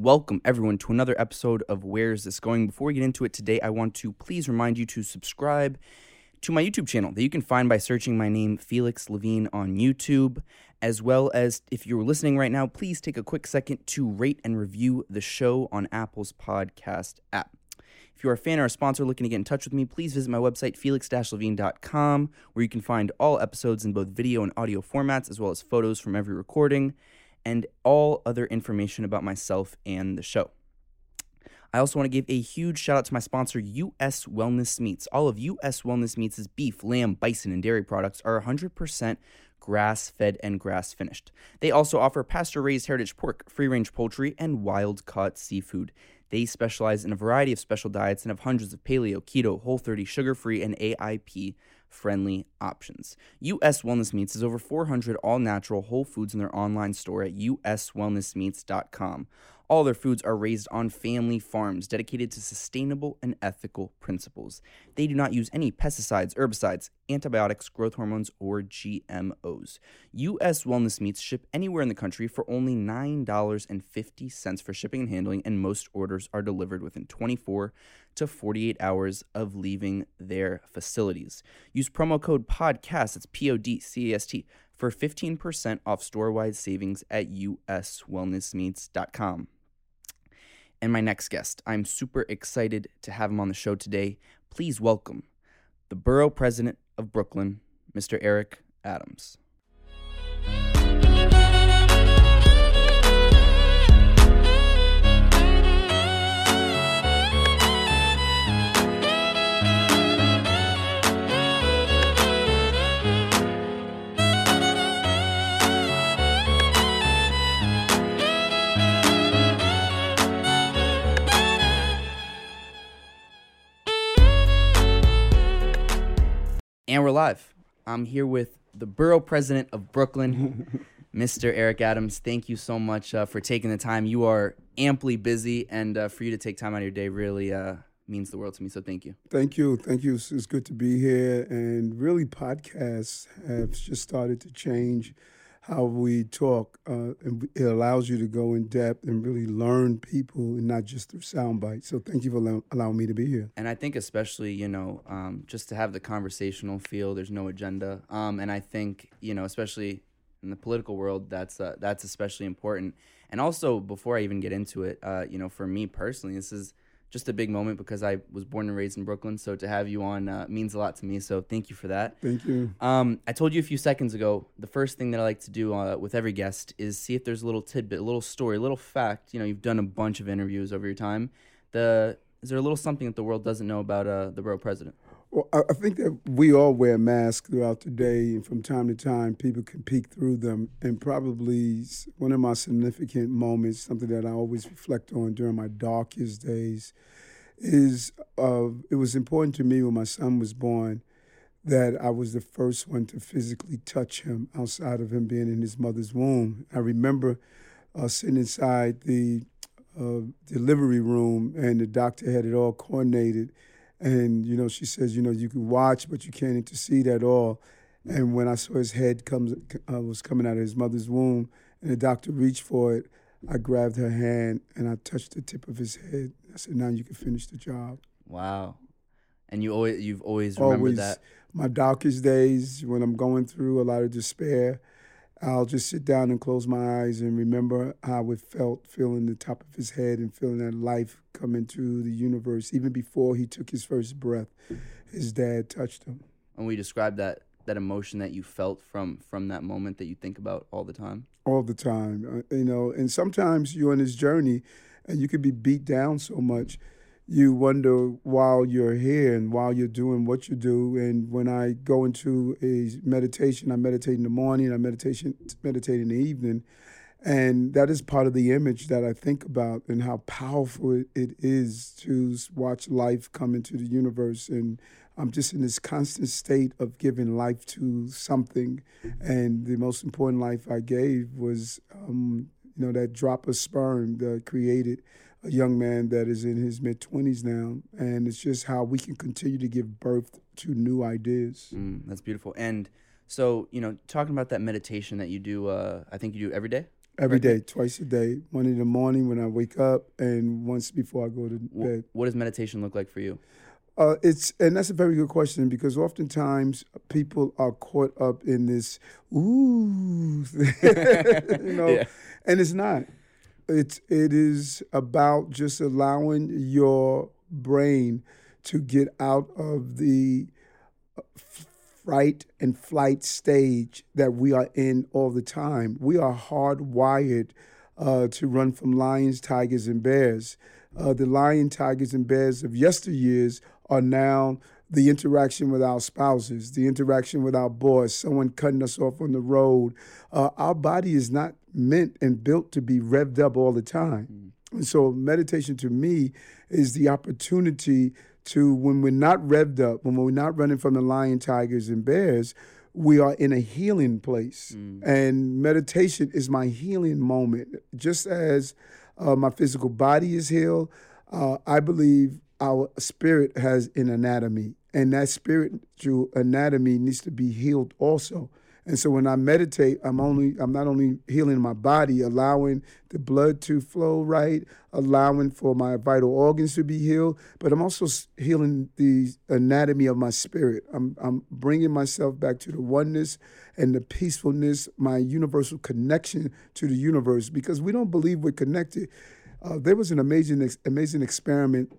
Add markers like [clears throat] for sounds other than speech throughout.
Welcome, everyone, to another episode of Where's This Going? Before we get into it today, I want to please remind you to subscribe to my YouTube channel that you can find by searching my name, Felix Levine, on YouTube. As well as if you're listening right now, please take a quick second to rate and review the show on Apple's podcast app. If you are a fan or a sponsor looking to get in touch with me, please visit my website, felix-levine.com, where you can find all episodes in both video and audio formats, as well as photos from every recording, and all other information about myself and the show. I also want to give a huge shout out to my sponsor, US Wellness Meats. All of US Wellness Meats' beef, lamb, bison, and dairy products are 100% grass fed and grass finished. They also offer pasture raised heritage pork, free range poultry, and wild caught seafood. They specialize in a variety of special diets and have hundreds of paleo, keto, whole 30, sugar free, and AIP friendly options. US Wellness Meats is over 400 all natural whole foods in their online store at uswellnessmeats.com. All their foods are raised on family farms dedicated to sustainable and ethical principles. They do not use any pesticides, herbicides, antibiotics, growth hormones, or GMOs. US Wellness Meats ship anywhere in the country for only $9.50 for shipping and handling, and most orders are delivered within 24 to 48 hours of leaving their facilities. Use promo code PODCAST, it's P O D C A S T, for 15% off store wide savings at uswellnessmeats.com and my next guest. I'm super excited to have him on the show today. Please welcome the borough president of Brooklyn, Mr. Eric Adams. And we're live. I'm here with the borough president of Brooklyn, [laughs] Mr. Eric Adams. Thank you so much uh, for taking the time. You are amply busy, and uh, for you to take time out of your day really uh, means the world to me. So thank you. Thank you. Thank you. It's good to be here. And really, podcasts have just started to change how we talk. Uh, and it allows you to go in depth and really learn people and not just through sound bites. So thank you for allow- allowing me to be here. And I think especially, you know, um, just to have the conversational feel, there's no agenda. Um, and I think, you know, especially in the political world, that's uh, that's especially important. And also, before I even get into it, uh, you know, for me personally, this is just a big moment because I was born and raised in Brooklyn. So to have you on uh, means a lot to me. So thank you for that. Thank you. Um, I told you a few seconds ago. The first thing that I like to do uh, with every guest is see if there's a little tidbit, a little story, a little fact. You know, you've done a bunch of interviews over your time. The is there a little something that the world doesn't know about uh, the borough president? Well, I think that we all wear masks throughout the day, and from time to time, people can peek through them. And probably one of my significant moments, something that I always reflect on during my darkest days, is uh, it was important to me when my son was born that I was the first one to physically touch him outside of him being in his mother's womb. I remember uh, sitting inside the uh, delivery room, and the doctor had it all coordinated. And you know, she says, you know, you can watch, but you can't intercede at all. And when I saw his head comes uh, was coming out of his mother's womb, and the doctor reached for it, I grabbed her hand and I touched the tip of his head. I said, "Now you can finish the job." Wow. And you always you've always remembered Always, that. my darkest days when I'm going through a lot of despair, I'll just sit down and close my eyes and remember how it felt feeling the top of his head and feeling that life come into the universe. Even before he took his first breath, his dad touched him. And we describe that that emotion that you felt from from that moment that you think about all the time. all the time, uh, you know. And sometimes you're on this journey, and you could be beat down so much, you wonder while you're here and while you're doing what you do. And when I go into a meditation, I meditate in the morning, I meditation meditate in the evening, and that is part of the image that I think about and how powerful it, is to watch life come into the universe. And I'm just in this constant state of giving life to something. And the most important life I gave was, um, you know, that drop of sperm that created a young man that is in his mid 20s now. And it's just how we can continue to give birth to new ideas. Mm, that's beautiful. And so, you know, talking about that meditation that you do, uh, I think you do every day. Every day, twice a day. One in the morning when I wake up, and once before I go to bed. What does meditation look like for you? Uh, it's and that's a very good question because oftentimes people are caught up in this ooh, [laughs] you know, [laughs] Yeah. and it's not. It's it is about just allowing your brain to get out of the uh, fright and flight stage that we are in all the time. We are hardwired uh, to run from lions, tigers, and bears. Uh, the lion, tigers, and bears of yesteryears are now the interaction with our spouses, the interaction with our boss, someone cutting us off on the road. Uh, our body is not meant and built to be revved up all the time. And so, meditation to me is the opportunity to, when we're not revved up, when we're not running from the lion, tigers, and bears, we are in a healing place. And meditation is my healing moment. Just as uh, my physical body is healed, uh, I believe our spirit has an anatomy, and that spiritual anatomy needs to be healed also. And so when I meditate, I'm only I'm not only healing my body, allowing the blood to flow right, allowing for my vital organs to be healed, but I'm also healing the anatomy of my spirit. I'm I'm bringing myself back to the oneness and the peacefulness, my universal connection to the universe because we don't believe we're connected. Uh, there was an amazing amazing experiment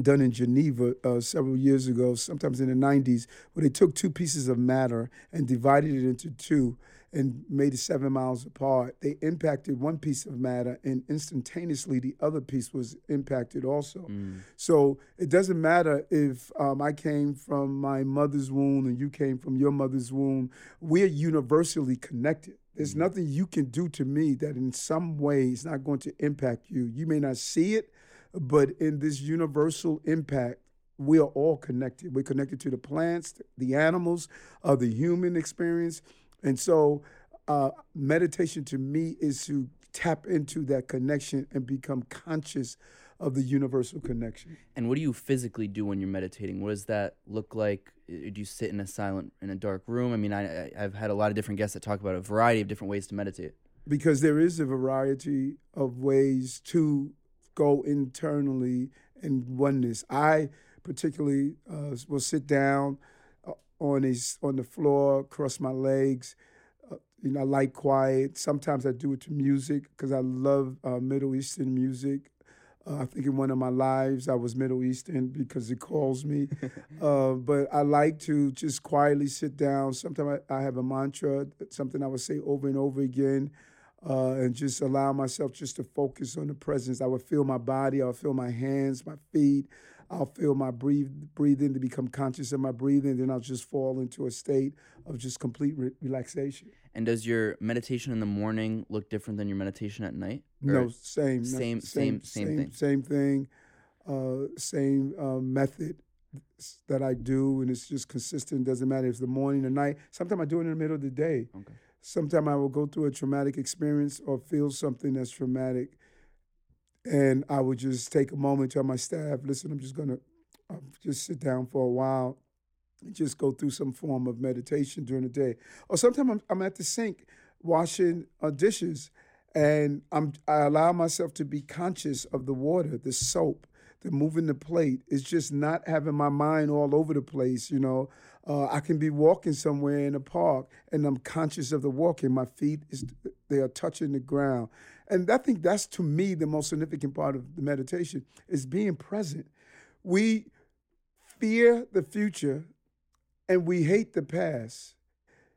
done in Geneva uh, several years ago, sometimes in the 90s, where they took two pieces of matter and divided it into two and made it seven miles apart. They impacted one piece of matter, and instantaneously the other piece was impacted also. So it doesn't matter if um, I came from my mother's womb and you came from your mother's womb, we're universally connected. There's nothing you can do to me that in some way is not going to impact you. You may not see it, but in this universal impact, we are all connected. We're connected to the plants, the animals, uh, the human experience. And so, uh, meditation to me is to tap into that connection and become conscious of the universal connection. And what do you physically do when you're meditating? What does that look like? Uh, Do you sit in a silent, in a dark room? I mean, I, I- I've had a lot of different guests that talk about a variety of different ways to meditate. because there is a variety of ways to go internally in oneness. I particularly uh, will sit down uh, on a on the floor, cross my legs. Uh, you know, I like quiet. Sometimes I do it to music because I love uh, Middle Eastern music. Uh, I think in one of my lives I was Middle Eastern because it calls me. [laughs] uh, but I like to just quietly sit down. Sometimes I, I have a mantra, something I would say over and over again, uh, and just allow myself just to focus on the presence. I would feel my body, I'll feel my hands, my feet. I'll feel my breathe, breathing to become conscious of my breathing. Then I'll just fall into a state of just complete re- relaxation. And does your meditation in the morning look different than your meditation at night? No, Or- same, no, same- same- same thing. Same thing, uh, same uh, method that I do, and it's just consistent. Doesn't matter if it's the morning or night. Sometimes I do it in the middle of the day. Okay. Sometimes I will go through a traumatic experience or feel something that's traumatic, and I would just take a moment, to tell my staff, "Listen, I'm just gonna uh, just sit down for a while." and Just go through some form of meditation during the day, or sometimes I'm, I'm at the sink washing uh, dishes, and I'm I allow myself to be conscious of the water, the soap, the moving the plate. It's just not having my mind all over the place. You know, uh, I can be walking somewhere in a park, and I'm conscious of the walking. My feet is they are touching the ground, and I think that's to me the most significant part of the meditation is being present. We fear the future, and we hate the past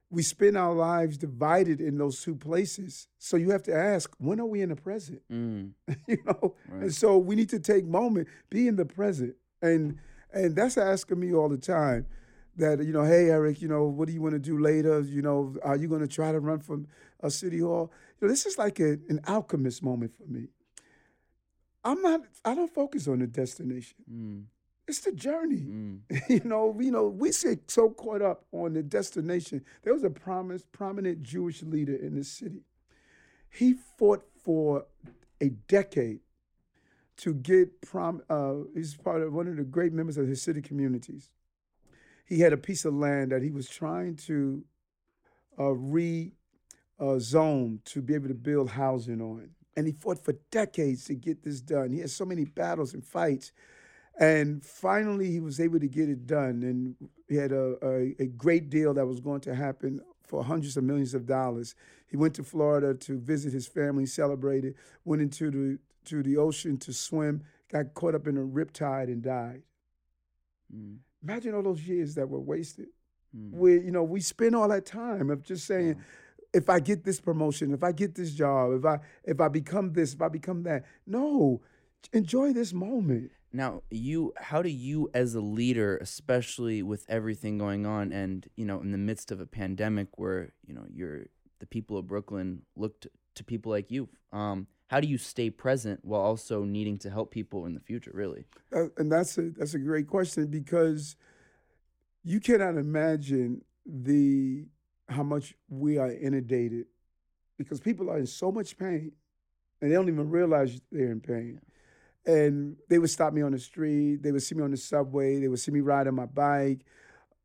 we spend our lives divided in those two places. So you have to ask, when are we in the present? Mm, [laughs] you know, Right. and so we need to take moment, be in the present, and and that's asking me all the time. That you know, hey Eric, you know, what do you want to do later? You know, are you going to try to run from a city hall? You know, this is like a, an alchemist moment for me. I'm not. I don't focus on the destination. mm, It's the journey. mm. [laughs] you know, you know, we get so caught up on the destination. There was a promise, prominent Jewish leader in this city. He fought for a decade to get prom. Uh, he's part of one of the great members of his city communities. He had a piece of land that he was trying to uh, re uh, to be able to build housing on. And he fought for decades to get this done. He had so many battles and fights. And finally, he was able to get it done. And he had a, a, a great deal that was going to happen for hundreds of millions of dollars. He went to Florida to visit his family, celebrated, went into the to the ocean to swim, got caught up in a riptide and died. Mm. Imagine all those years that were wasted. Mm. We, you know, we spend all that time of just saying, wow. if I get this promotion, if I get this job, if I if I become this, if I become that. No, enjoy this moment. Now, you how do you as a leader, especially with everything going on and, you know, in the midst of a pandemic where, you know, you're the people of Brooklyn looked to people like you. Um, how do you stay present while also needing to help people in the future, really? Uh, and that's a that's a great question because you cannot imagine the how much we are inundated because people are in so much pain and they don't even realize they're in pain. And they would stop me on the street, they would see me on the subway, they would see me riding my bike.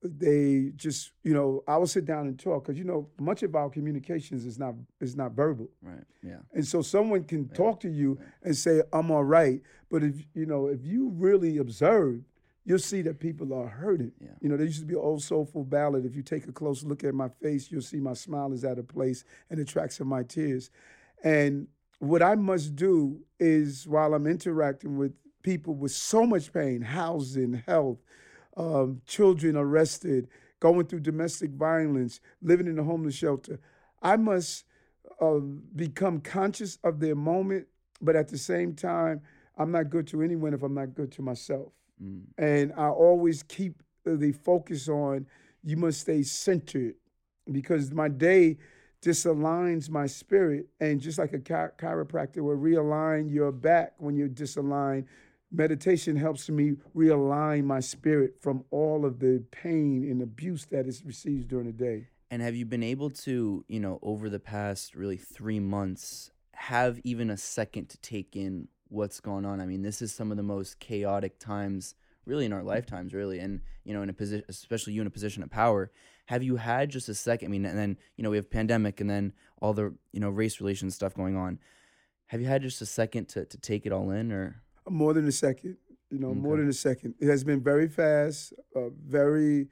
They just, you know, I would sit down and talk because you know much of our communications is not is not verbal. Right. Yeah. And so someone can yeah. talk to you right. and say, "I'm all right," but if you know if you really observe, you'll see that people are hurting. Yeah. You know, there used to be an old soulful ballad. If you take a close look at my face, you'll see my smile is out of place and the tracks of my tears. And what I must do is while I'm interacting with people with so much pain, housing, health, um, children arrested, going through domestic violence, living in a homeless shelter, I must uh, become conscious of their moment, but at the same time, I'm not good to anyone if I'm not good to myself. Mm. And I always keep the focus on you must stay centered because my day disaligns my spirit. And just like a chiropractor will realign your back when you're disaligned, meditation helps me realign my spirit from all of the pain and abuse that it receives during the day. And have you been able to, you know, over the past really three months, have even a second to take in what's going on. I mean, this is some of the most chaotic times really in our lifetimes really and you know in a position especially you in a position of power have you had just a second i mean and then you know we have pandemic and then all the you know race relations stuff going on have you had just a second to, to take it all in or more than a second you know okay. more than a second it has been very fast uh, very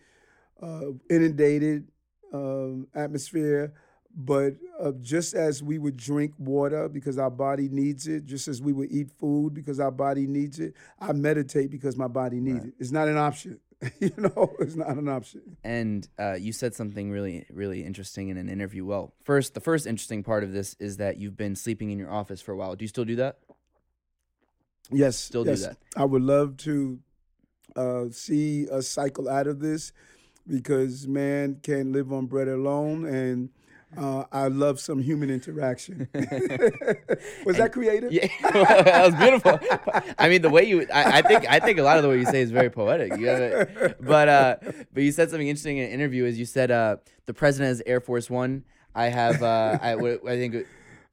uh, inundated um, atmosphere but uh, just as we would drink water because our body needs it, just as we would eat food because our body needs it, I meditate because my body needs right. it. It's not an option. [laughs] you know, it's not an option. And uh, you said something really, really interesting in an interview. Well, first, the first interesting part of this is that you've been sleeping in your office for a while. Do you still do that? Yes, still yes. do that. I would love to uh, see a cycle out of this because man can't live on bread alone, and uh, I love some human interaction. [laughs] [laughs] was that creative? Yeah, [laughs] that was beautiful. I mean, the way you, I, I, think, I think a lot of the way you say is very poetic. You it, but, uh, but you said something interesting in an interview. Is you said uh, the president has Air Force One. I have, uh, I, I think.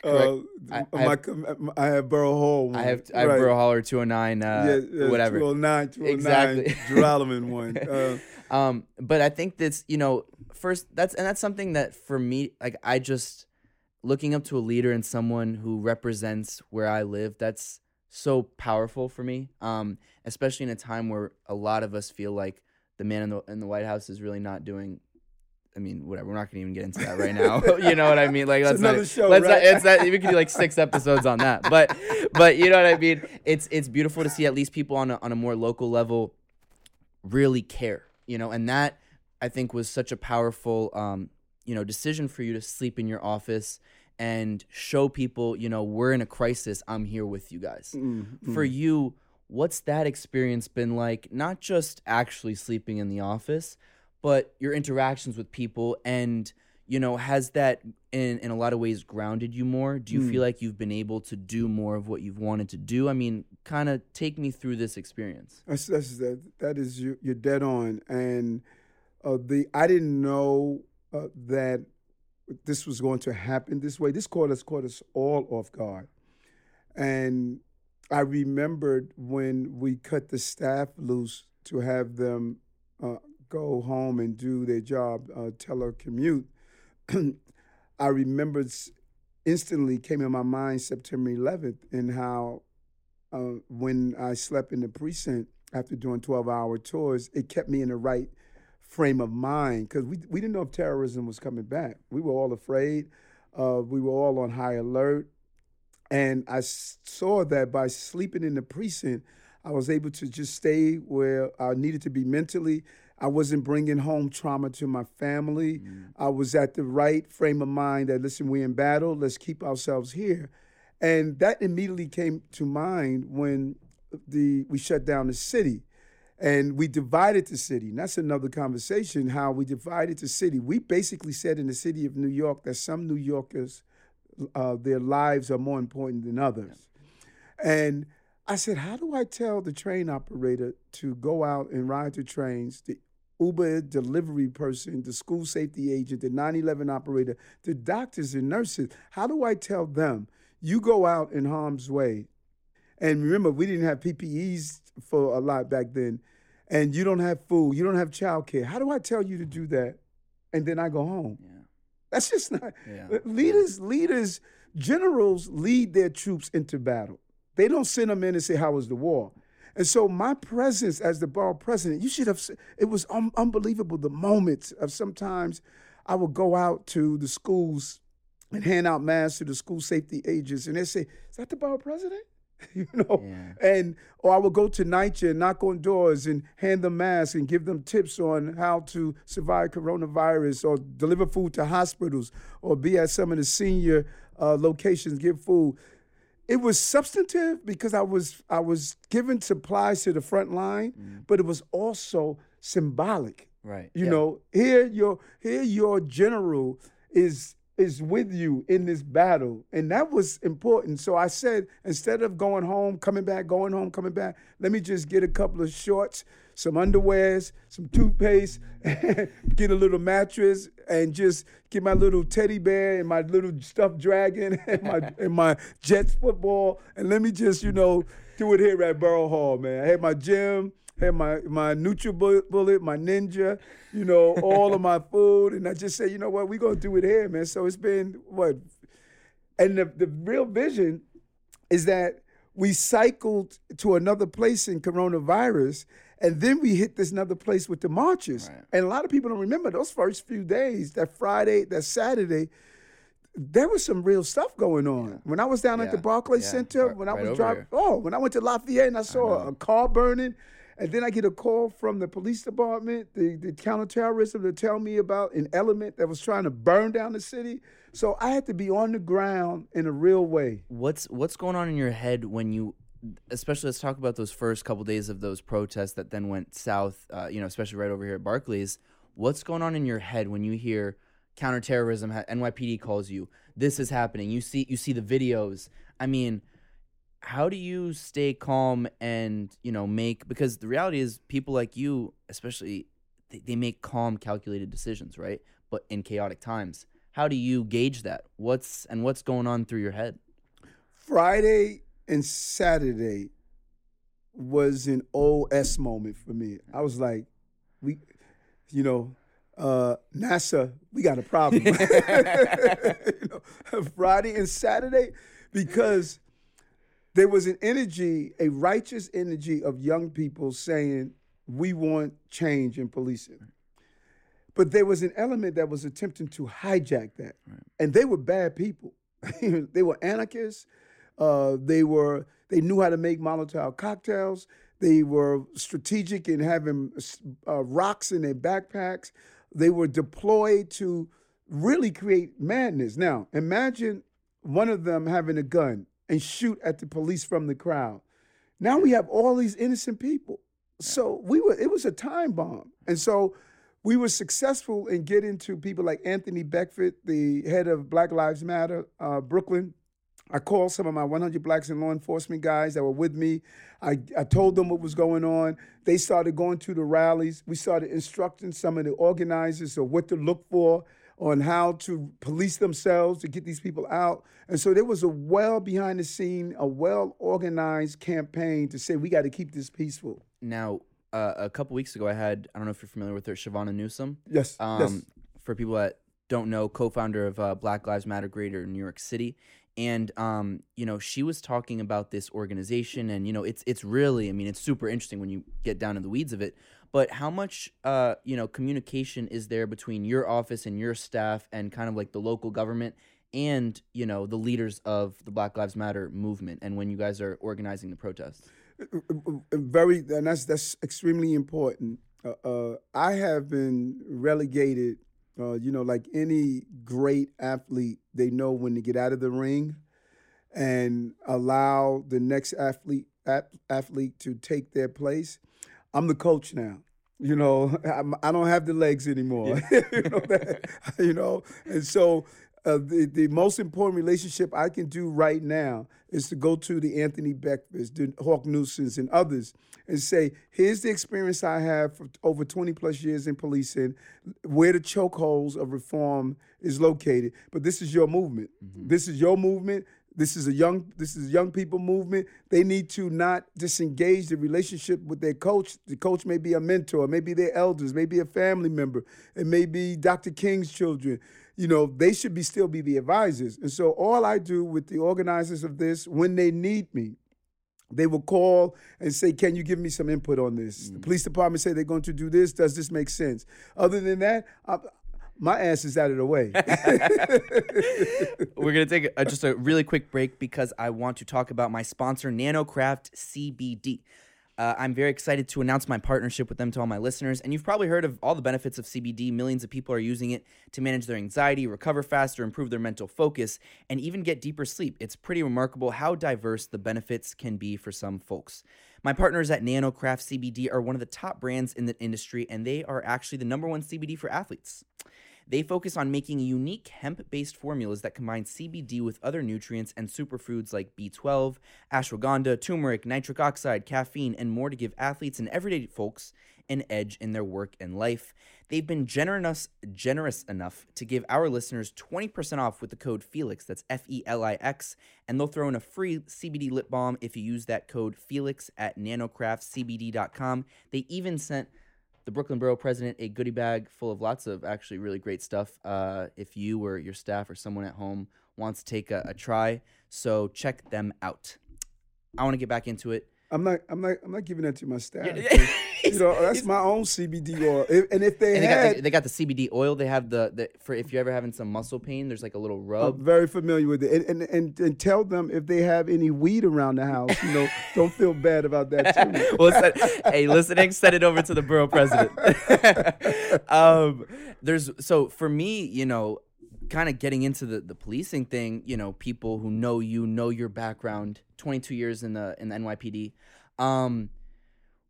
Uh, I, I, have, I have Borough Hall. One. I have I have right. Borough Hall or 209, uh, yeah, yeah, whatever. 209, 209, exactly. [laughs] Joralemon one. Uh, [laughs] um, but I think that's you know first that's and that's something that for me like I just looking up to a leader and someone who represents where I live. That's so powerful for me, um, especially in a time where a lot of us feel like the man in the in the White House is really not doing I mean, whatever. We're not gonna even get into that right [laughs] now. [laughs] you know what I mean? Like, let's not. Show, let's right? not. It's not. We could do like six episodes on that. But, but you know what I mean? It's it's beautiful to see at least people on a, on a more local level really care. You know, and that I think was such a powerful, um, you know, decision for you to sleep in your office and show people, you know, we're in a crisis. I'm here with you guys. Mm-hmm. For you, what's that experience been like? Not just actually sleeping in the office but your interactions with people and you know has that in in a lot of ways grounded you more? Do you mm. feel like you've been able to do more of what you've wanted to do? I mean kind of take me through this experience. That's, that's that, that is you, you're dead on. And uh, the i didn't know uh, that this was going to happen this way. This caught us caught us all off guard. And i remembered when we cut the staff loose to have them uh, go home and do their job, uh, telecommute, [clears throat] I remember instantly came in my mind September 11th and how uh, when I slept in the precinct after doing 12 hour tours, it kept me in the right frame of mind because we, we didn't know if terrorism was coming back. We were all afraid. Uh, we were all on high alert. And I saw that by sleeping in the precinct, I was able to just stay where I needed to be mentally. I wasn't bringing home trauma to my family. Mm. I was at the right frame of mind that, listen, we're in battle, let's keep ourselves here. And that immediately came to mind when the we shut down the city and we divided the city. And that's another conversation how we divided the city. We basically said in the city of New York that some New Yorkers, uh, their lives are more important than others. And I said, how do I tell the train operator to go out and ride the trains, the Uber delivery person, the school safety agent, the 911 operator, the doctors and nurses? How do I tell them, you go out in harm's way and remember, we didn't have PPEs for a lot back then. And you don't have food, you don't have childcare. How do I tell you to do that? And then I go home. Yeah. That's just not yeah. leaders, leaders, generals lead their troops into battle. They don't send them in and say, How was the war? And so my presence as the borough president, you should have, it was un- unbelievable the moments of sometimes I would go out to the schools and hand out masks to the school safety agents and they say, Is that the borough president? [laughs] you know. Yeah. And or I would go to NYCHA and knock on doors and hand them masks and give them tips on how to survive coronavirus or deliver food to hospitals or be at some of the senior uh, locations give food. It was substantive because I was I was giving supplies to the front line, mm. but it was also symbolic. Right. You yeah. know, here your here your general is is with you in this battle. And that was important. So I said, instead of going home, coming back, going home, coming back, let me just get a couple of shorts, some underwears, some toothpaste, [laughs] get a little mattress, and just get my little teddy bear and my little stuffed dragon [laughs] and my and my Jets football. And let me just, you know, do it here at Borough Hall, man. I had my gym had my my NutriBullet, my Ninja, you know, all of my [laughs] food, and I just said, you know what, we're gonna do it here, man. So it's been what, and the the real vision is that we cycled to another place in coronavirus, and then we hit this another place with the marches. Right. And a lot of people don't remember those first few days, that Friday, that Saturday there was some real stuff going on. Yeah. When I was down yeah. at the Barclays yeah. Center, when right I was driving, oh, when I went to Lafayette and I saw I a car burning, and then I get a call from the police department, the, the counterterrorism, to tell me about an element that was trying to burn down the city. So I had to be on the ground in a real way. What's what's going on in your head when you, especially let's talk about those first couple days of those protests that then went south. Uh, you know, especially right over here at Barclays. What's going on in your head when you hear counterterrorism? NYPD calls you. This is happening. You see you see the videos. I mean how do you stay calm and you know make because the reality is people like you especially they, they make calm calculated decisions right but in chaotic times how do you gauge that what's and what's going on through your head friday and saturday was an os moment for me i was like we you know uh, NASA, we got a problem. [laughs] you know, Friday and Saturday, because there was an energy, a righteous energy of young people saying, we want change in policing. But there was an element that was attempting to hijack that. Right. And they were bad people. [laughs] they were anarchists. Uh, they were they knew how to make Molotov cocktails. They were strategic in having uh, rocks in their backpacks. They were deployed to really create madness. Now, imagine one of them having a gun and shoot at the police from the crowd. Now we have all these innocent people. So we were it was a time bomb. And so we were successful in getting to people like Anthony Beckford, the head of Black Lives Matter, uh, Brooklyn. I called some of my 100 Blacks in Law Enforcement guys that were with me. I, I told them what was going on. They started going to the rallies. We started instructing some of the organizers of what to look for on how to police themselves to get these people out. And so there was a well behind the scene, a well organized campaign to say we got to keep this peaceful. Now, uh, a couple weeks ago, I had I don't know if you're familiar with her, Chivona Newsome. Yes. Um, yes. For people that don't know, co-founder of uh, Black Lives Matter Greater New York City, and um, you know, she was talking about this organization, and you know, it's it's really, I mean, it's super interesting when you get down in the weeds of it. But how much, uh, you know, communication is there between your office and your staff, and kind of like the local government, and you know, the leaders of the Black Lives Matter movement, and when you guys are organizing the protests? Very, and that's that's extremely important. Uh, uh, I have been relegated uh, you know, like any great athlete, they know when to get out of the ring and allow the next athlete athlete to take their place. I'm the coach now. You know, [laughs] I'm, I do not have the legs anymore. Yeah. [laughs] you, know that, [laughs] you know, and so uh, the, the most important relationship I can do right now is to go to the Anthony Beckfords, the Hawk Newsomes, and others and say, here's the experience I have for over 20 plus years in policing, where the chokeholds of reform is located. But this is your movement. Mm-hmm. This is your movement. This is a young this is a young people movement. They need to not disengage the relationship with their coach. The coach may be a mentor, maybe their elders, maybe a family member, it may be Dr. King's children you know, they should be still be the advisors. And so all I do with the organizers of this, when they need me, they will call and say, "Can you give me some input on this?" Mm. The police department say they're going to do this. Does this make sense? Other than that, I, my ass is out of the way. [laughs] [laughs] We're gonna take a, just a really quick break because I want to talk about my sponsor, NanoCraft CBD. Uh, I'm very excited to announce my partnership with them to all my listeners. And you've probably heard of all the benefits of CBD. Millions of people are using it to manage their anxiety, recover faster, improve their mental focus, and even get deeper sleep. It's pretty remarkable how diverse the benefits can be for some folks. My partners at NanoCraft CBD are one of the top brands in the industry, and they are actually the number one CBD for athletes. They focus on making unique hemp based formulas that combine CBD with other nutrients and superfoods like B12, ashwagandha, turmeric, nitric oxide, caffeine, and more to give athletes and everyday folks an edge in their work and life. They've been generous, generous enough to give our listeners 20% off with the code Felix, that's F E L I X, and they'll throw in a free CBD lip balm if you use that code Felix at nanocraftcbd.com. They even sent the Brooklyn Borough President a goodie bag full of lots of actually really great stuff. Uh, if you or your staff or someone at home wants to take a, a try, so check them out. I want to get back into it. I'm not. I'm not. I'm not giving that to my staff. you know, [laughs] that's my own CBD oil. and if they and they, had, got the, they got the CBD oil. They have the, the for if you're ever having some muscle pain. There's like a little rub. I'm very familiar with it. And and, and, and tell them if they have any weed around the house. You know, [laughs] don't feel bad about that too. [laughs] well, send, hey, listening, send it over to the borough president. um, there's so for me, you know, kind of getting into the, the policing thing, you know, people who know you, know your background, 22 years in the in the NYPD. Um,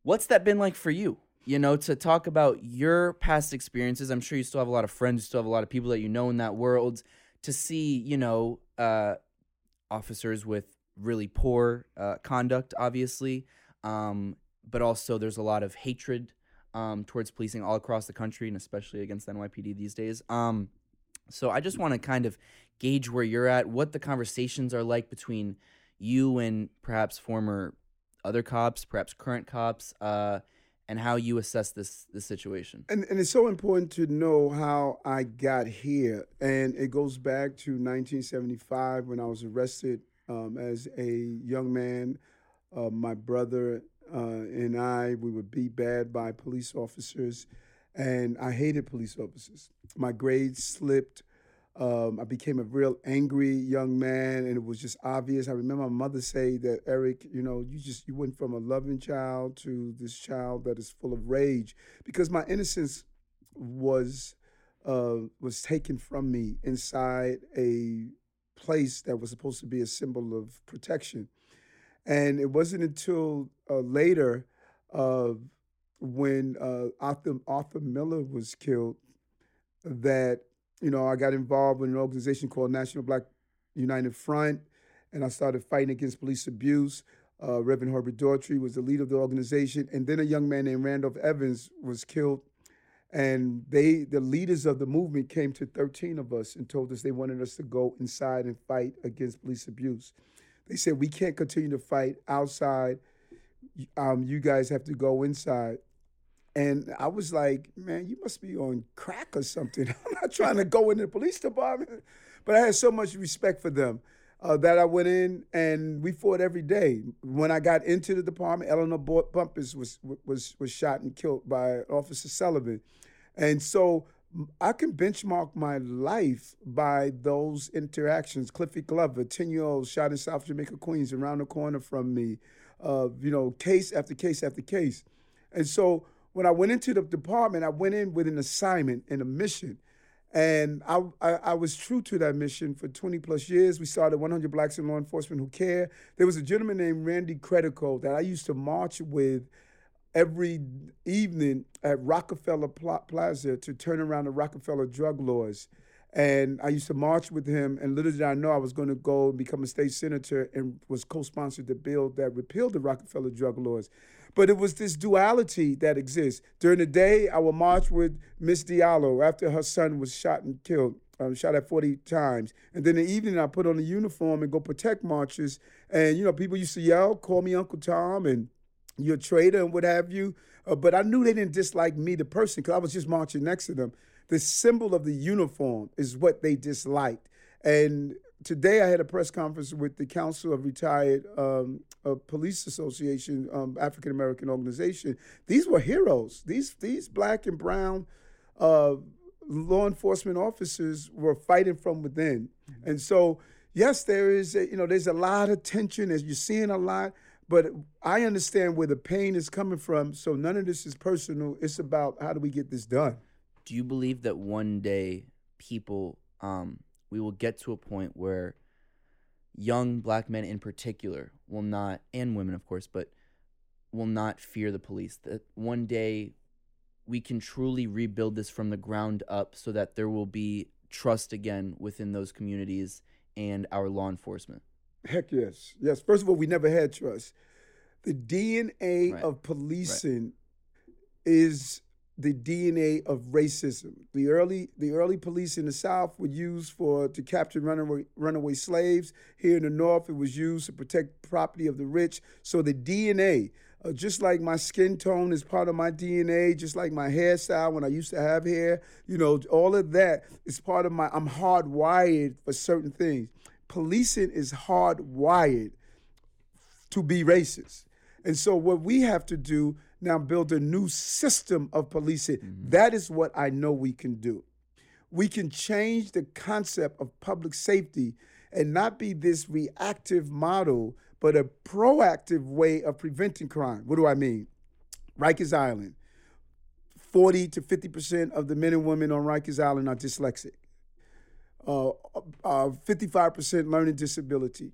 what's that been like for you? You know, to talk about your past experiences. I'm sure you still have a lot of friends, you still have a lot of people that you know in that world. To see, you know, uh, officers with really poor uh, conduct, obviously, um, but also there's a lot of hatred um, towards policing all across the country, and especially against the NYPD these days. Um, so I just want to kind of gauge where you're at, what the conversations are like between you and perhaps former other cops, perhaps current cops, uh, and how you assess this this situation. And and it's so important to know how I got here, and it goes back to 1975 when I was arrested um, as a young man. Uh, my brother uh, and I we were beat bad by police officers and I hated police officers. My grades slipped. Um, I became a real angry young man, and it was just obvious. I remember my mother say that Eric, you know, you just you went from a loving child to this child that is full of rage because my innocence was uh, was taken from me inside a place that was supposed to be a symbol of protection, and it wasn't until uh, later. Uh, when uh, Arthur, Arthur Miller was killed that, you know, I got involved in an organization called National Black United Front, and I started fighting against police abuse. Uh, Reverend Herbert Daughtry was the leader of the organization, and then a young man named Randolph Evans was killed. And they, the leaders of the movement, came to 13 of us and told us they wanted us to go inside and fight against police abuse. They said we can't continue to fight outside. Um, you guys have to go inside. And I was like, man, you must be on crack or something. [laughs] I'm not trying to go into the police department. But I had so much respect for them uh, that I went in and we fought every day. When I got into the department, Eleanor Bumpurs was was was shot and killed by Officer Sullivan, and so I can benchmark my life by those interactions. Cliffy Glover, ten year old, shot in South Jamaica, Queens, around the corner from me. Uh, you know, case after case after case, and so when I went into the department, I went in with an assignment and a mission. And I, I, I, was true to that mission for 20 plus years. We started 100 Blacks in Law Enforcement Who Care. There was a gentleman named Randy Credico that I used to march with every evening at Rockefeller Plaza to turn around the Rockefeller drug laws. And I used to march with him, and little did I know I was going to go become a state senator and was co sponsored the bill that repealed the Rockefeller drug laws. But it was this duality that exists. During the day, I would march with Miss Diallo after her son was shot and killed, um, shot at 40 times. And then in the evening, I put on a uniform and go protect marches. And, you know, people used to yell, call me Uncle Tom and you're a traitor and what have you. Uh, but I knew they didn't dislike me, the person, because I was just marching next to them. The symbol of the uniform is what they disliked. And today I had a press conference with the Council of Retired um, uh, Police Association, um, African American organization. These were heroes. These these black and brown uh, law enforcement officers were fighting from within, mm-hmm. and so yes, there is a, you know there's a lot of tension as you're seeing a lot. But I understand where the pain is coming from. So none of this is personal. It's about how do we get this done. Do you believe that one day people um, we will get to a point where young black men in particular will not and women of course but will not fear the police that one day we can truly rebuild this from the ground up so that there will be trust again within those communities and our law enforcement heck yes yes first of all we never had trust the dna right. of policing right. is the DNA of racism. The early the early police in the South were used for to capture runaway runaway slaves. Here in the North, it was used to protect property of the rich. So the DNA, uh, just like my skin tone is part of my DNA, just like my hairstyle when I used to have hair, you know, all of that is part of my. I'm hardwired for certain things. Policing is hardwired to be racist. And so what we have to do now build a new system of policing. Mm-hmm. That is what I know we can do. We can change the concept of public safety and not be this reactive model, but a proactive way of preventing crime. What do I mean? Rikers Island. 40 to 50% of the men and women on Rikers Island are dyslexic. Uh, uh, 55% learning disability.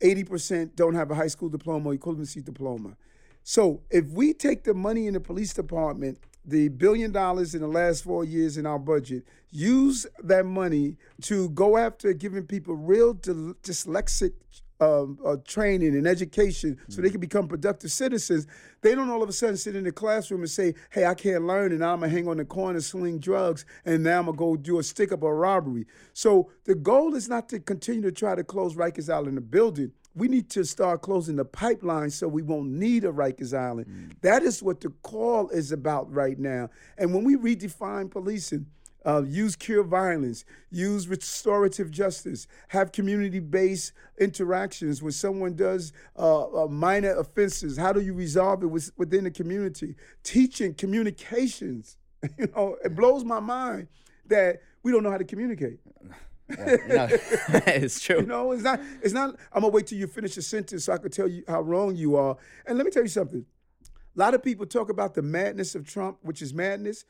80% don't have a high school diploma or equivalency diploma. So if we take the money in the police department, the billion dollars in the last four years in our budget, use that money to go after giving people real dyslexic um, uh, training and education so they can become productive citizens. They don't all of a sudden sit in the classroom and say, hey, I can't learn and I'm going to hang on the corner, sling drugs, and now I'm going to go do a stick up or robbery. So the goal is not to continue to try to close Rikers Island in the building we need to start closing the pipeline so we won't need a Rikers Island. Mm. That is what the call is about right now. And when we redefine policing, uh, use cure violence, use restorative justice, have community based interactions when someone does uh, uh, minor offenses. How do you resolve it with, within the community? Teaching communications. [laughs] you know, it blows my mind that we don't know how to communicate. [laughs] Yeah, no, [laughs] it's true. You know, it's not. It's not. I'm gonna wait till you finish a sentence so I can tell you how wrong you are. And let me tell you something. A lot of people talk about the madness of Trump, which is madness,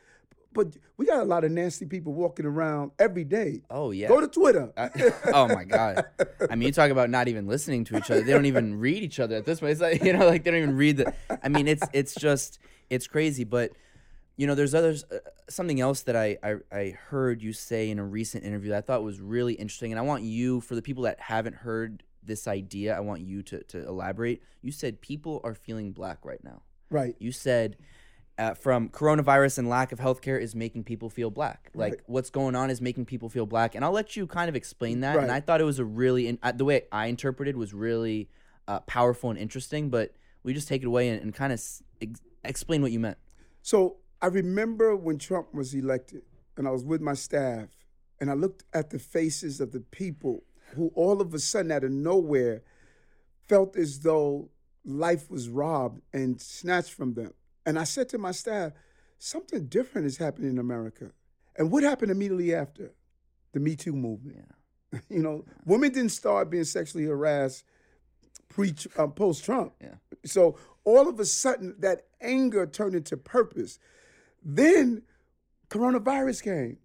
but we got a lot of nasty people walking around every day. Oh yeah. Go to Twitter. Uh, oh my god. I mean, you talk about not even listening to each other. They don't even read each other at this point. It's like you know, like they don't even read the. I mean, it's it's just it's crazy, but you know, there's others. Uh, something else that I, I, I heard you say in a recent interview that I thought was really interesting, and I want you, for the people that haven't heard this idea, I want you to to elaborate. You said people are feeling black right now. Right. You said. Uh, from coronavirus and lack of healthcare is making people feel black. Like right. what's going on is making people feel black, and I'll let you kind of explain that. Right. And I thought it was a really, in, uh, the way I interpreted was really uh, powerful and interesting. But we just take it away and, and kind of s- ex- explain what you meant. So I remember when Trump was elected, and I was with my staff, and I looked at the faces of the people who all of a sudden, out of nowhere, felt as though life was robbed and snatched from them. And I said to my staff, something different is happening in America. And what happened immediately after? The Me Too movement. Yeah. [laughs] you know, women didn't start being sexually harassed pre uh, post Trump. Yeah. So all of a sudden, that anger turned into purpose. Then coronavirus came.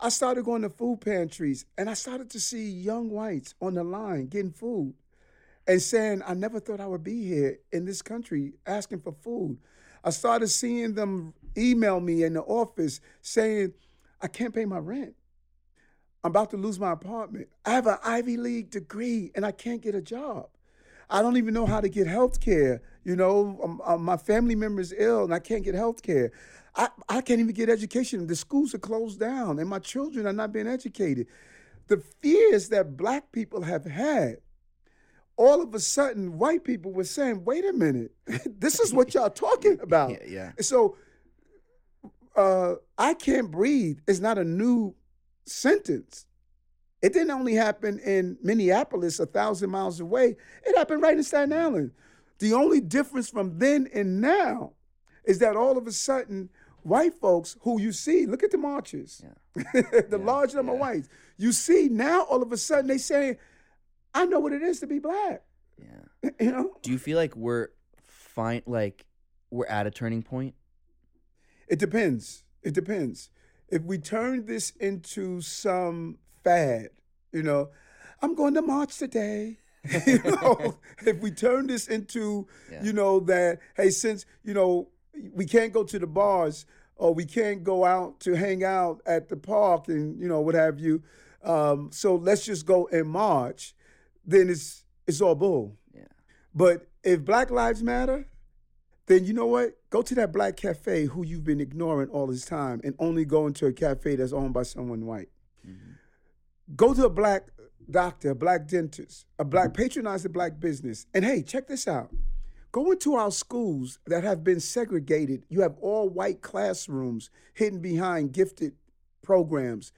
I started going to food pantries and I started to see young whites on the line getting food and saying, I never thought I would be here in this country asking for food. I started seeing them email me in the office saying, I can't pay my rent. I'm about to lose my apartment. I have an Ivy League degree and I can't get a job. I don't even know how to get health care. You know, um, um, my family member is ill and I can't get health care. I, I can't even get education. The schools are closed down and my children are not being educated. The fears that black people have had, all of a sudden, white people were saying, wait a minute, [laughs] this is what y'all talking [laughs] about. Yeah, yeah. So uh, I can't breathe is not a new sentence. It didn't only happen in Minneapolis, a thousand miles away. It happened right in Staten Island. The only difference from then and now is that all of a sudden, white folks who you see, look at the marches, Yeah. [laughs] the Yeah, large number of whites. You see now, all of a sudden, they say, "I know what it is to be black." Yeah. [laughs] You know, Do you feel like we're fine? Like we're at a turning point? It depends. It depends. If we turn this into some fad, you know, I'm going to march today. [laughs] you know, if we turn this into, Yeah. you know, that hey, since you know we can't go to the bars or we can't go out to hang out at the park and you know what have you, um, so let's just go and march. Then it's it's all bull. Yeah. But if Black Lives Matter, then you know what? Go to that black cafe who you've been ignoring all this time and only go into a cafe that's owned by someone white. Go to a black doctor, a black dentist, a black patronize a black business. And hey, check this out. Go into our schools that have been segregated. You have all white classrooms hidden behind gifted programs.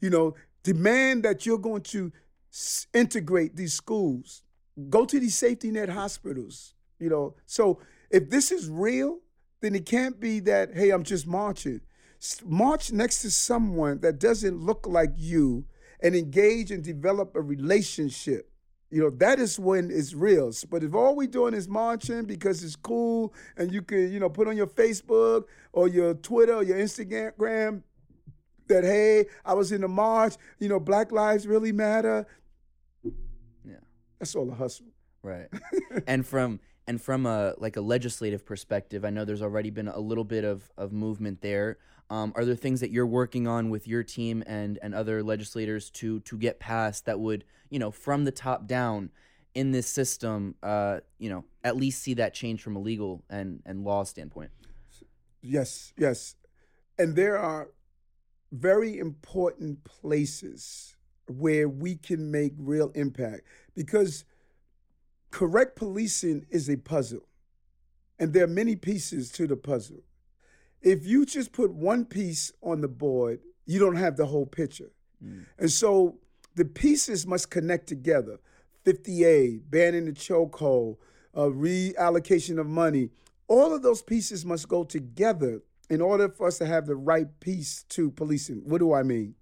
You know, demand that you're going to integrate these schools. Go to these safety net hospitals. You know, so if this is real, then it can't be that hey, I'm just marching. March next to someone that doesn't look like you and engage and develop a relationship. You know, that is when it's real. But if all we're doing is marching because it's cool and you can, you know, put on your Facebook or your Twitter or your Instagram that, hey, I was in the march, you know, Black Lives really matter. Yeah. That's all a hustle. Right. [laughs] and from and from a like a legislative perspective, I know there's already been a little bit of, of movement there. Um, are there things that you're working on with your team and and other legislators to to get passed that would you know from the top down in this system, uh, you know, at least see that change from a legal and and law standpoint? Yes, yes. And there are very important places where we can make real impact because correct policing is a puzzle. And there are many pieces to the puzzle. If you just put one piece on the board, you don't have the whole picture. And so the pieces must connect together. 50A, banning the chokehold, uh, reallocation of money. All of those pieces must go together in order for us to have the right piece to policing. What do I mean?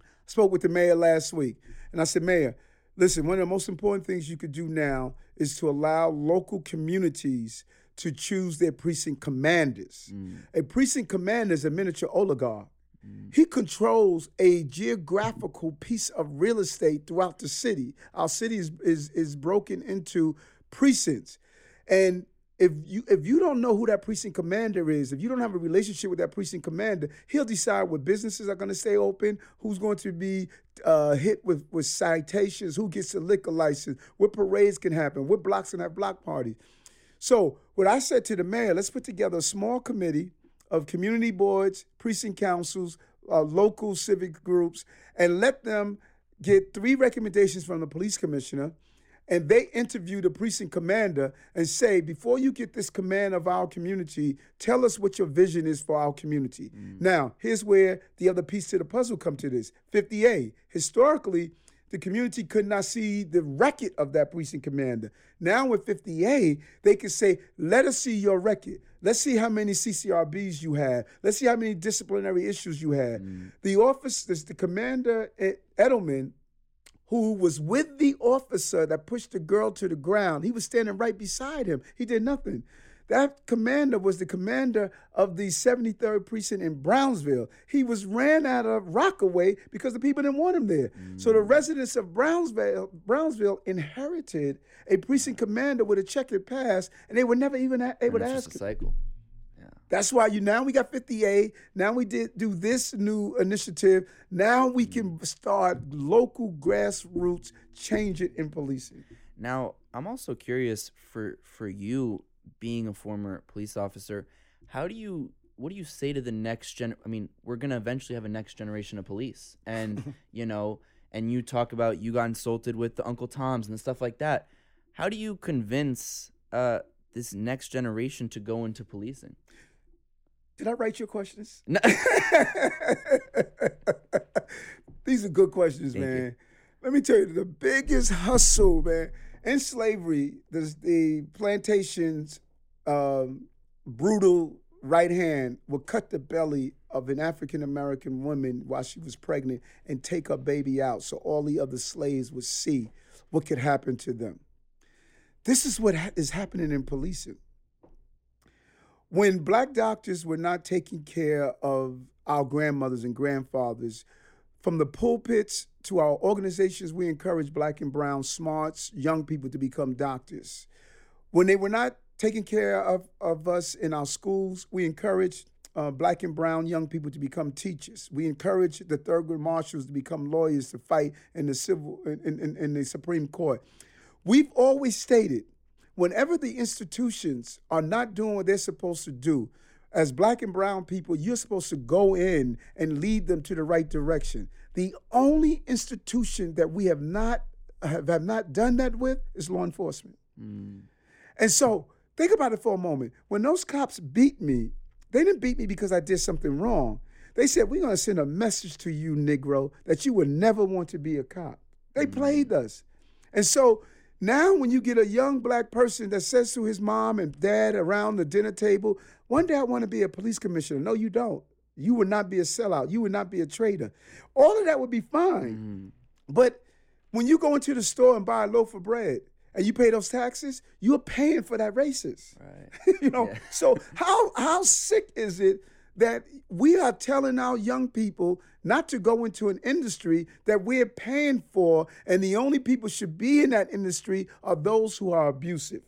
I spoke with the mayor last week, and I said, Mayor, listen, one of the most important things you could do now is to allow local communities to choose their precinct commanders. A precinct commander is a miniature oligarch. He controls a geographical piece of real estate throughout the city. Our city is, is, is broken into precincts. And if you if you don't know who that precinct commander is, if you don't have a relationship with that precinct commander, he'll decide what businesses are going to stay open, who's going to be uh, hit with with citations, who gets a liquor license, what parades can happen, what blocks can have block parties. So what I said to the mayor, let's put together a small committee of community boards, precinct councils, uh, local civic groups, and let them get three recommendations from the police commissioner and they interview the precinct commander and say, before you get this command of our community, tell us what your vision is for our community. Mm. Now, here's where the other piece to the puzzle come to this. 50A, historically, the community could not see the record of that precinct commander. Now with 50A, they can say, let us see your record. Let's see how many CCRBs you had. Let's see how many disciplinary issues you had. Mm. The office, the commander Edelman, who was with the officer that pushed the girl to the ground, he was standing right beside him. He did nothing. That commander was the commander of the 73rd precinct in Brownsville. He was ran out of Rockaway because the people didn't want him there. Mm. So the mm. residents of Brownsville, Brownsville inherited a precinct commander with a checkered past, and they were never even able to ask. Just a cycle. That's why you now we got 50A. Now we did do this new initiative. Now we can start local grassroots change it in policing. Now I'm also curious for for you being a former police officer, how do you what do you say to the next gen I mean, we're going to eventually have a next generation of police. And, [laughs] you know, and you talk about you got insulted with the Uncle Toms and stuff like that. How do you convince uh, this next generation to go into policing? Did I write your questions? No. [laughs] These are good questions, Thank man. You. Let me tell you, the biggest hustle, man, in slavery, the, the plantations, um, brutal right hand would cut the belly of an African American woman while she was pregnant and take her baby out so all the other slaves would see what could happen to them. This is what ha- is happening in policing. When black doctors were not taking care of our grandmothers and grandfathers, from the pulpits to our organizations, we encourage black and brown smarts, young people to become doctors. When they were not taking care of, of us in our schools, we encourage uh, black and brown young people to become teachers. We encourage the Thurgood Marshalls to become lawyers to fight in the civil in, in, in the Supreme Court. We've always stated whenever the institutions are not doing what they're supposed to do, as black and brown people, you're supposed to go in and lead them to the right direction. The only institution that we have not have, have not done that with is law enforcement. Mm. And so think about it for a moment. When those cops beat me, they didn't beat me because I did something wrong. They said, We're gonna send a message to you, Negro, that you would never want to be a cop. They mm. played us. And so now, when you get a young black person that says to his mom and dad around the dinner table, one day I want to be a police commissioner. No, you don't. You would not be a sellout. You would not be a traitor. All of that would be fine. Mm-hmm. But when you go into the store and buy a loaf of bread and you pay those taxes, you're paying for that racist. Right. [laughs] you know, yeah. so how how sick is it that we are telling our young people not to go into an industry that we're paying for, and the only people should be in that industry are those who are abusive.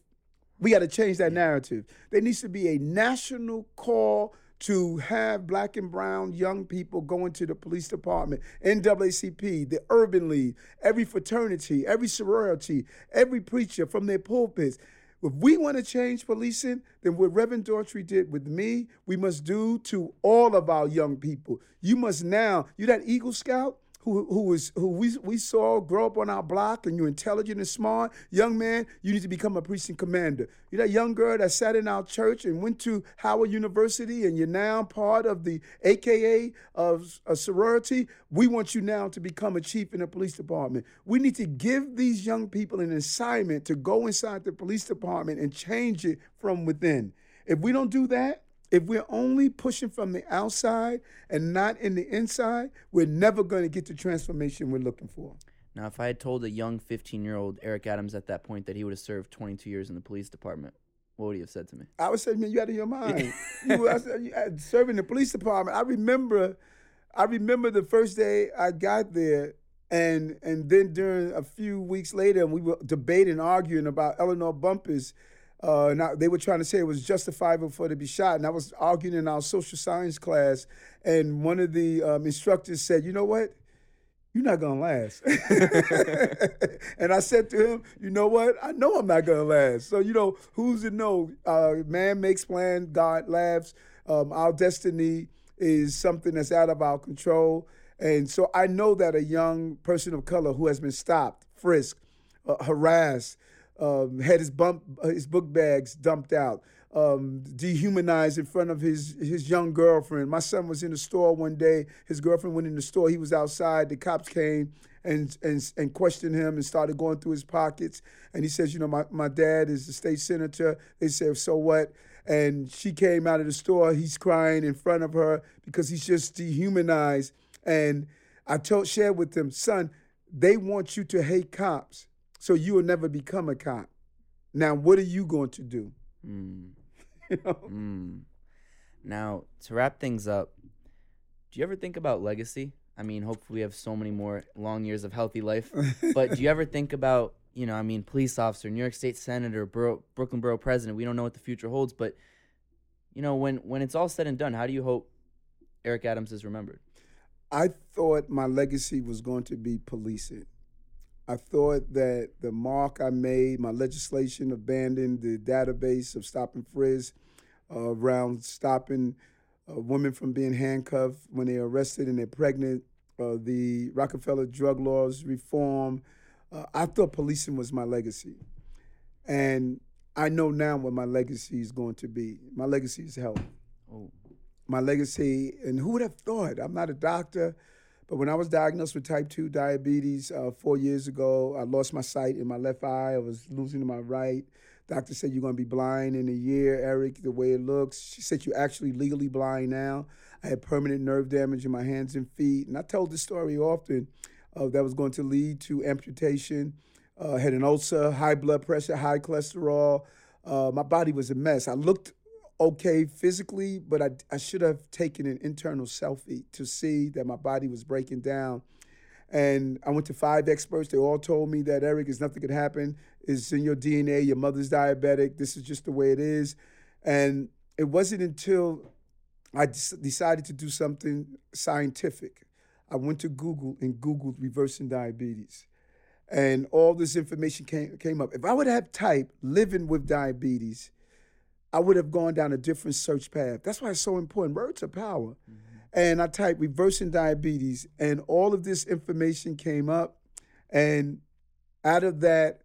We got to change that narrative. There needs to be a national call to have black and brown young people go into the police department, NAACP, the Urban League, every fraternity, every sorority, every preacher from their pulpits. If we want to change policing, then what Reverend Daughtry did with me, we must do to all of our young people. You must now, you that Eagle Scout, who who was who we we saw grow up on our block and you're intelligent and smart, young man, you need to become a precinct commander. You're that young girl that sat in our church and went to Howard University and you're now part of the AKA of a sorority. We want you now to become a chief in the police department. We need to give these young people an assignment to go inside the police department and change it from within. If we don't do that, if we're only pushing from the outside and not in the inside, we're never going to get the transformation we're looking for. Now, if I had told a young 15 year old Eric Adams at that point that he would have served 22 years in the police department, what would he have said to me? I would say, man, you out of your [laughs] mind. you, I said, you uh, serving the police department. I remember, I remember the first day I got there, and and then during a few weeks later, we were debating, arguing about Eleanor Bumpurs uh, they were trying to say it was justifiable for to be shot. And I was arguing in our social science class, and one of the um, instructors said, "You know what? You're not gonna last." [laughs] and I said to him, "You know what? I know I'm not gonna last. So you know, who's to know? Uh, man makes plans, God laughs. Um, our destiny is something that's out of our control." And so I know that a young person of color who has been stopped, frisked, uh, harassed, um, had his bump, his book bags dumped out, um, dehumanized in front of his his young girlfriend. My son was in the store one day. His girlfriend went in the store. He was outside. The cops came and and and questioned him and started going through his pockets. And he says, you know, my, my dad is the state senator. They said, so what? And she came out of the store. He's crying in front of her because he's just dehumanized. And I told shared with them, son, they want you to hate cops so you will never become a cop. Now, what are you going to do? Mm. [laughs] you know? mm. Now, to wrap things up, do you ever think about legacy? I mean, hopefully we have so many more long years of healthy life. but do you ever [laughs] think about, you know, I mean, police officer, New York State senator, Brooklyn borough president? We don't know what the future holds, but you know, when when it's all said and done, how do you hope Eric Adams is remembered? I thought my legacy was going to be policing. I thought that the mark I made, my legislation abandoned the database of stop and frisk uh, around stopping uh, women from being handcuffed when they're arrested and they're pregnant, uh, the Rockefeller drug laws reform. Uh, I thought policing was my legacy. And I know now what my legacy is going to be. My legacy is health. Oh. My legacy, and who would have thought? I'm not a doctor, but when I was diagnosed with type 2 diabetes uh, four years ago, I lost my sight in my left eye. I was losing my right. Doctor said you're going to be blind in a year, Eric, the way it looks. She said you're actually legally blind now. I had permanent nerve damage in my hands and feet. And I told this story often uh, that was going to lead to amputation. Uh, had an ulcer, high blood pressure, high cholesterol. Uh, my body was a mess. I looked okay physically, but I, I should have taken an internal selfie to see that my body was breaking down and I went to five experts. They all told me that Eric, is nothing could happen. It's in your DNA. Your mother's diabetic. This is just the way it is. And it wasn't until I decided to do something scientific. I went to Google and Googled reversing diabetes. And all this information came, came up. If I would have typed living with diabetes, I would have gone down a different search path. That's why it's so important. Words are power. Mm-hmm and I typed reversing diabetes, and all of this information came up. And out of that,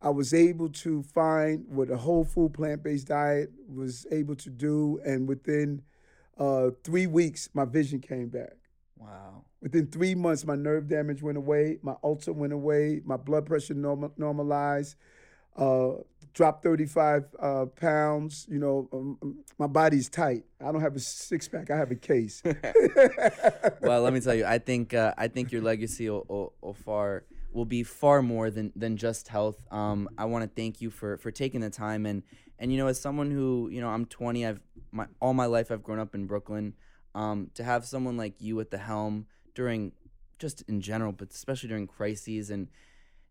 I was able to find what a whole food plant based diet was able to do. And within uh, three weeks, my vision came back. Wow. Within three months, my nerve damage went away, my ulcer went away, my blood pressure normal, normalized. Uh, dropped 35 uh, pounds. You know, um, um, my body's tight. I don't have a six pack. I have a case. [laughs] well, let me tell you, I think uh, I think your legacy will, will, will, far will be far more than than just health. Um, I want to thank you for for taking the time and and you know, as someone who you know, I'm 20. I've my all my life I've grown up in Brooklyn. Um, to have someone like you at the helm during just in general, but especially during crises and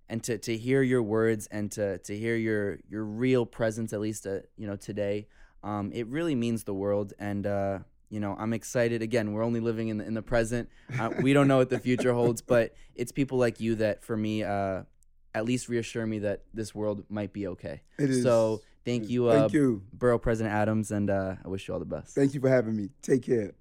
and to, to hear your words and to, to hear your your real presence at least uh, you know today um, it really means the world. And uh, you know i'm excited. Again we're only living in the, in the present. Uh, we don't know what the future holds but it's people like you that for me uh, at least reassure me that this world might be okay. It is. So thank you thank uh, you. Borough president adams and uh, i wish you all the best. Thank you for having me. Take care